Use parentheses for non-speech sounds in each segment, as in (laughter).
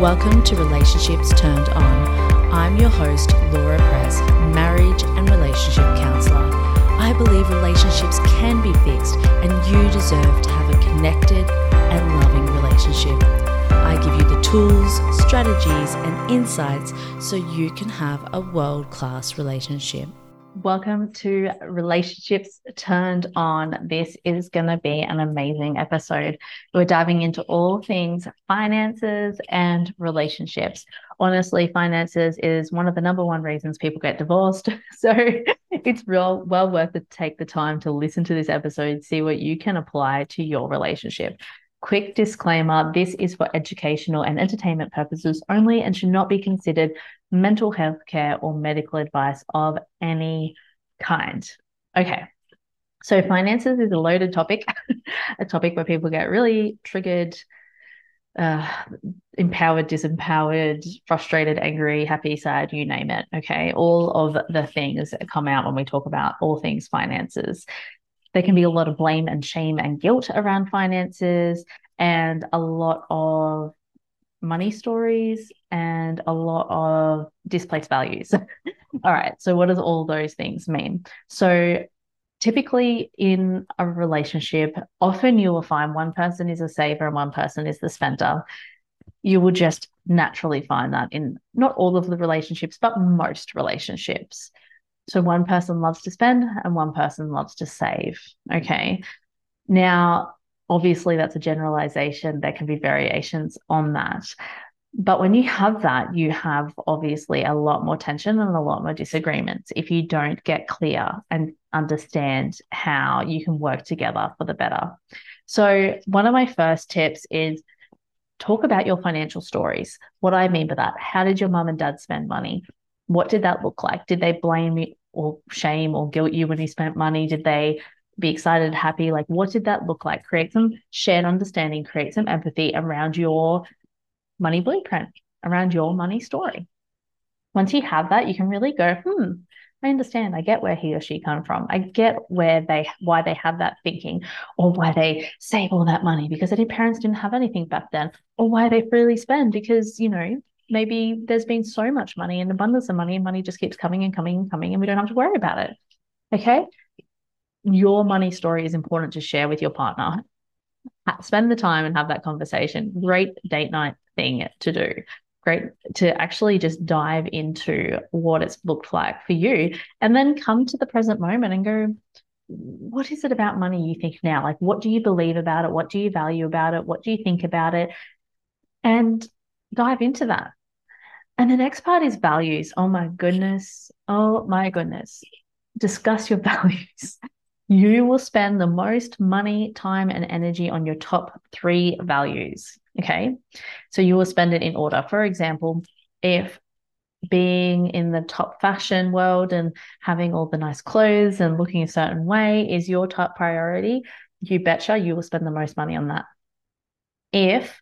Welcome to Relationships Turned On. I'm your host, Laura Press, marriage and relationship counselor. I believe relationships can be fixed and you deserve to have a connected and loving relationship. I give you the tools, strategies, and insights so you can have a world class relationship. Welcome to Relationships Turned On. This is going to be an amazing episode. We're diving into all things finances and relationships. Honestly, finances is one of the number one reasons people get divorced. (laughs) So it's real well worth it to take the time to listen to this episode, see what you can apply to your relationship. Quick disclaimer this is for educational and entertainment purposes only and should not be considered mental health care or medical advice of any kind. Okay. So, finances is a loaded topic, (laughs) a topic where people get really triggered, uh, empowered, disempowered, frustrated, angry, happy, sad, you name it. Okay. All of the things that come out when we talk about all things finances. There can be a lot of blame and shame and guilt around finances, and a lot of money stories and a lot of displaced values. (laughs) all right. So, what does all those things mean? So, typically in a relationship, often you will find one person is a saver and one person is the spender. You will just naturally find that in not all of the relationships, but most relationships. So one person loves to spend and one person loves to save. Okay. Now, obviously, that's a generalization. There can be variations on that. But when you have that, you have obviously a lot more tension and a lot more disagreements if you don't get clear and understand how you can work together for the better. So, one of my first tips is talk about your financial stories. What I mean by that, how did your mum and dad spend money? What did that look like? Did they blame you or shame or guilt you when you spent money? Did they be excited, happy? Like, what did that look like? Create some shared understanding, create some empathy around your money blueprint, around your money story. Once you have that, you can really go, hmm, I understand. I get where he or she come from. I get where they why they have that thinking, or why they save all that money because their parents didn't have anything back then, or why they freely spend because you know maybe there's been so much money and abundance of money and money just keeps coming and coming and coming and we don't have to worry about it. Okay. Your money story is important to share with your partner. Spend the time and have that conversation. Great date night thing to do. Great to actually just dive into what it's looked like for you and then come to the present moment and go, what is it about money you think now? Like, what do you believe about it? What do you value about it? What do you think about it? And dive into that. And the next part is values. Oh my goodness. Oh my goodness. Discuss your (laughs) values. You will spend the most money, time, and energy on your top three values. Okay. So you will spend it in order. For example, if being in the top fashion world and having all the nice clothes and looking a certain way is your top priority, you betcha you will spend the most money on that. If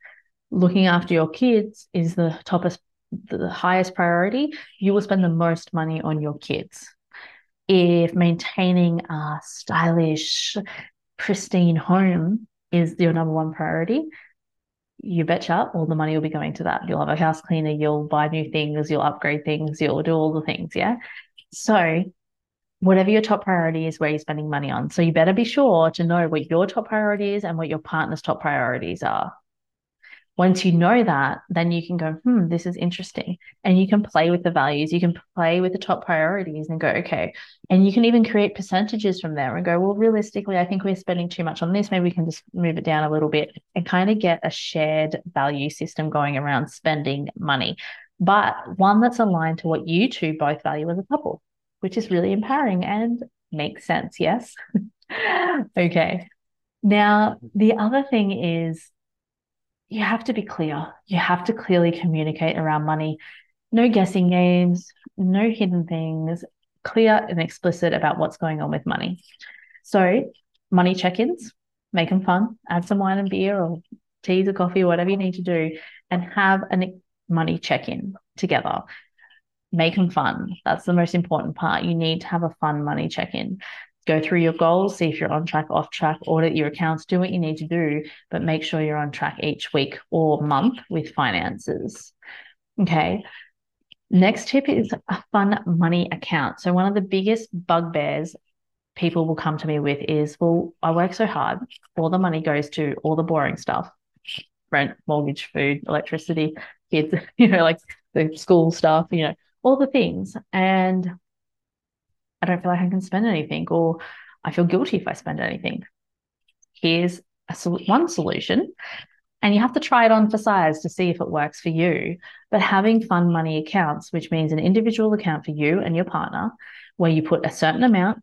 looking after your kids is the toppest the highest priority, you will spend the most money on your kids. If maintaining a stylish, pristine home is your number one priority, you betcha all the money will be going to that. You'll have a house cleaner, you'll buy new things, you'll upgrade things, you'll do all the things. Yeah. So, whatever your top priority is, where you're spending money on. So, you better be sure to know what your top priority is and what your partner's top priorities are once you know that, then you can go, hmm, this is interesting. And you can play with the values, you can play with the top priorities and go, okay. And you can even create percentages from there and go, well, realistically, I think we're spending too much on this. Maybe we can just move it down a little bit and kind of get a shared value system going around spending money, but one that's aligned to what you two both value as a couple, which is really empowering and makes sense. Yes. (laughs) okay. Now, the other thing is you have to be clear. You have to clearly communicate around money. No guessing games, no hidden things, clear and explicit about what's going on with money. So, money check ins, make them fun, add some wine and beer or teas or coffee, or whatever you need to do, and have a money check in together. Make them fun. That's the most important part. You need to have a fun money check in. Go through your goals, see if you're on track, off track, audit your accounts, do what you need to do, but make sure you're on track each week or month with finances. Okay. Next tip is a fun money account. So, one of the biggest bugbears people will come to me with is, well, I work so hard, all the money goes to all the boring stuff rent, mortgage, food, electricity, kids, (laughs) you know, like the school stuff, you know, all the things. And I don't feel like I can spend anything, or I feel guilty if I spend anything. Here's a, one solution. And you have to try it on for size to see if it works for you. But having fun money accounts, which means an individual account for you and your partner, where you put a certain amount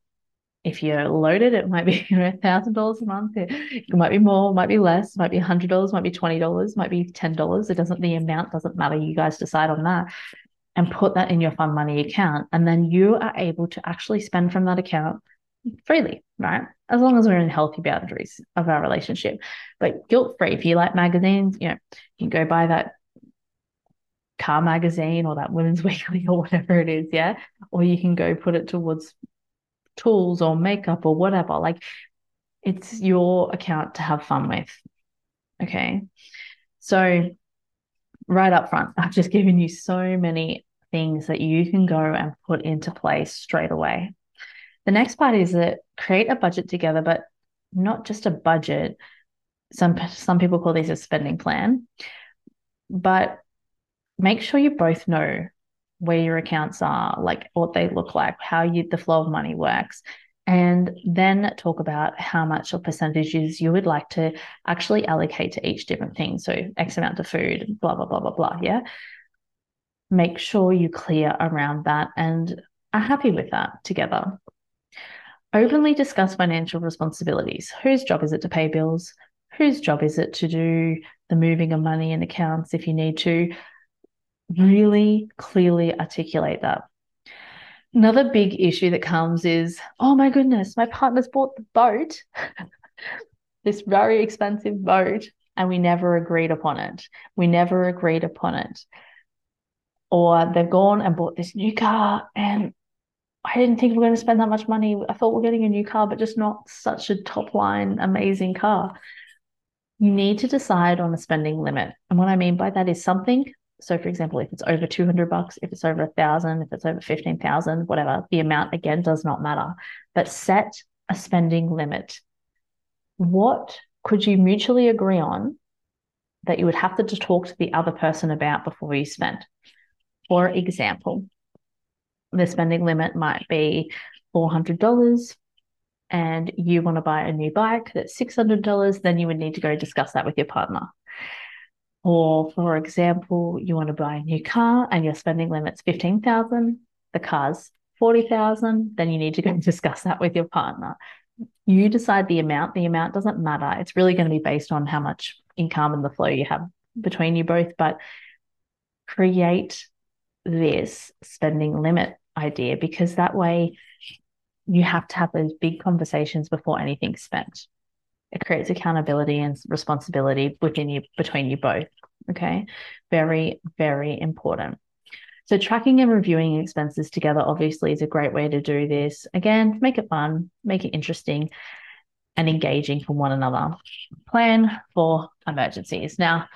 if you're loaded, it might be (laughs) you know thousand dollars a month. It, it, might be more, might be less, might be hundred dollars, might be twenty dollars, might be ten dollars. It doesn't. The amount doesn't matter. You guys decide on that, and put that in your fun money account, and then you are able to actually spend from that account freely, right? As long as we're in healthy boundaries of our relationship, but guilt free. If you like magazines, you know you can go buy that car magazine or that women's (laughs) weekly or whatever it is, yeah. Or you can go put it towards tools or makeup or whatever. Like it's your account to have fun with. Okay. So, right up front, I've just given you so many things that you can go and put into place straight away. The next part is that create a budget together, but not just a budget. Some some people call these a spending plan, but make sure you both know where your accounts are, like what they look like, how you the flow of money works, and then talk about how much or percentages you would like to actually allocate to each different thing. So X amount to food, blah, blah, blah, blah, blah. Yeah. Make sure you clear around that and are happy with that together. Openly discuss financial responsibilities. Whose job is it to pay bills? Whose job is it to do the moving of money in accounts if you need to? really clearly articulate that. Another big issue that comes is, oh my goodness, my partner's bought the boat, (laughs) this very expensive boat, and we never agreed upon it. We never agreed upon it. Or they've gone and bought this new car, and I didn't think we were going to spend that much money. I thought we we're getting a new car, but just not such a top line, amazing car. You need to decide on a spending limit. And what I mean by that is something so for example, if it's over 200 bucks, if it's over a thousand, if it's over 15,000, whatever, the amount again does not matter, but set a spending limit. What could you mutually agree on that you would have to, talk to the other person about before you spend? For example, the spending limit might be $400 and you want to buy a new bike that's $600, then you would need to go discuss that with your partner. Or for example, you want to buy a new car and your spending limit's 15,000, the car's 40,000, then you need to go (laughs) discuss that with your partner. You decide the amount. The amount doesn't matter. It's really going to be based on how much income and the flow you have between you both, but create this spending limit idea because that way you have to have those big conversations before anything's spent. It creates accountability and responsibility within you between you both okay? Very very important. So tracking and reviewing expenses together obviously is a great way to do this. Again make it fun make it interesting and engaging for one another. Plan for emergencies. Now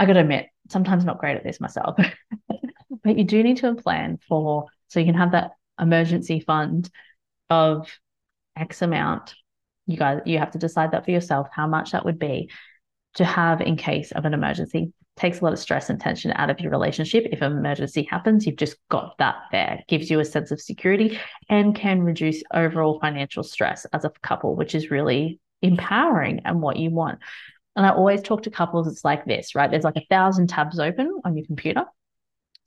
i gotta admit sometimes not great at this myself (laughs) but you do need to plan for so you can have that emergency fund of x amount. You guys you have to decide that for yourself how much that would be to have in case of an emergency. Takes a lot of stress and tension out of your relationship. If an emergency happens you've just got that there. Gives you a sense of security and can reduce overall financial stress as a couple which is really empowering and what you want. And i always talk to couples it's like this right? There's like a thousand tabs open on your computer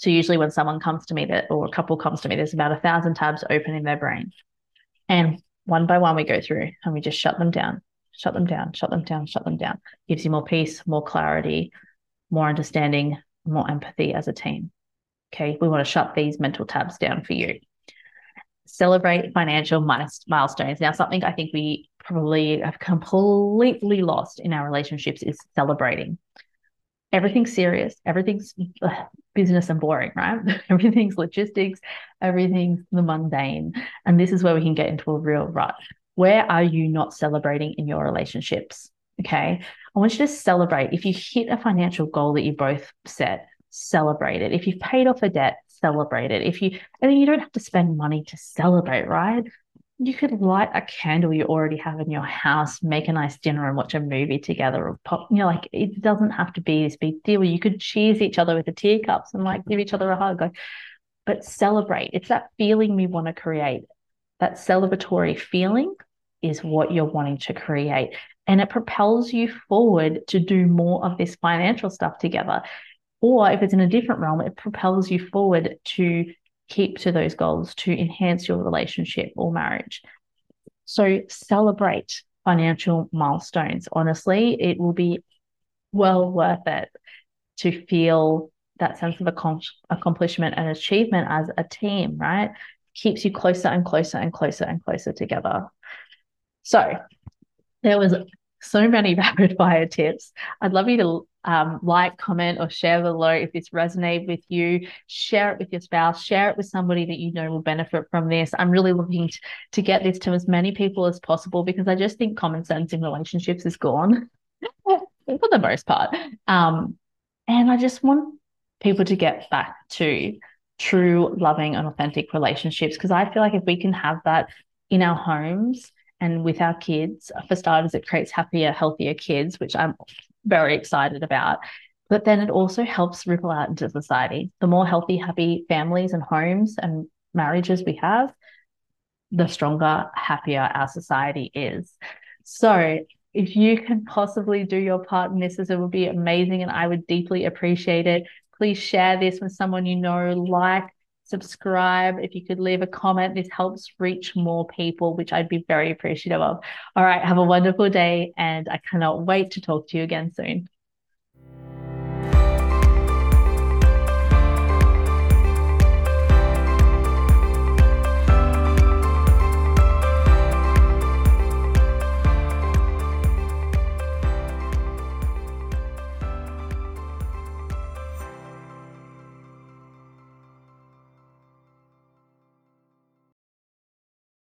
so usually when someone comes to me that or a couple comes to me there's about a thousand tabs open in their brain and one by one we go through and we just shut them down, shut them down, shut them down, shut them down. Gives you more peace, more clarity, more understanding, more empathy as a team. Okay, we want to shut these mental tabs down for you. Celebrate financial milestones. Now, something I think we probably have completely lost in our relationships is celebrating. Everything's serious, everything's business and boring, right? (laughs) everything's logistics, everything's the mundane. And this is where we can get into a real rut. Where are you not celebrating in your relationships? Okay. I want you to celebrate. If you hit a financial goal that you both set, celebrate it. If you've paid off a debt, celebrate it. If you, and you don't have to spend money to celebrate, right? You could light a candle you already have in your house, make a nice dinner and watch a movie together or pop, you know, like it doesn't have to be this big deal. You could cheers each other with the teacups and like give each other a hug. Like, but celebrate. It's that feeling we want to create. That celebratory feeling is what you're wanting to create. And it propels you forward to do more of this financial stuff together. Or if it's in a different realm, it propels you forward to keep to those goals, to enhance your relationship or marriage. So celebrate financial milestones. Honestly, it will be well worth it to feel that sense of accomplishment and achievement as a team, right? Keeps you closer and closer and closer and closer together. So there was so many (laughs) rapid fire tips. I'd love you to um, like, comment, or share below if this resonated with you. Share it with your spouse. Share it with somebody that you know will benefit from this. I'm really looking to, to get this to as many people as possible because I just think common sense in relationships is gone (laughs) for the most part. Um, and I just want people to get back to true, loving, and authentic relationships because I feel like if we can have that in our homes and with our kids, for starters, it creates happier, healthier kids, which I'm very excited about. But then it also helps ripple out into society. The more healthy, happy families and homes and marriages we have, the stronger, happier our society is. So if you can possibly do your part in this, it would be amazing and I would deeply appreciate it. Please share this with someone you know, like, subscribe. If you could leave a comment, this helps reach more people, which I'd be very appreciative of. All right, have a wonderful day, and I cannot wait to talk to you again soon.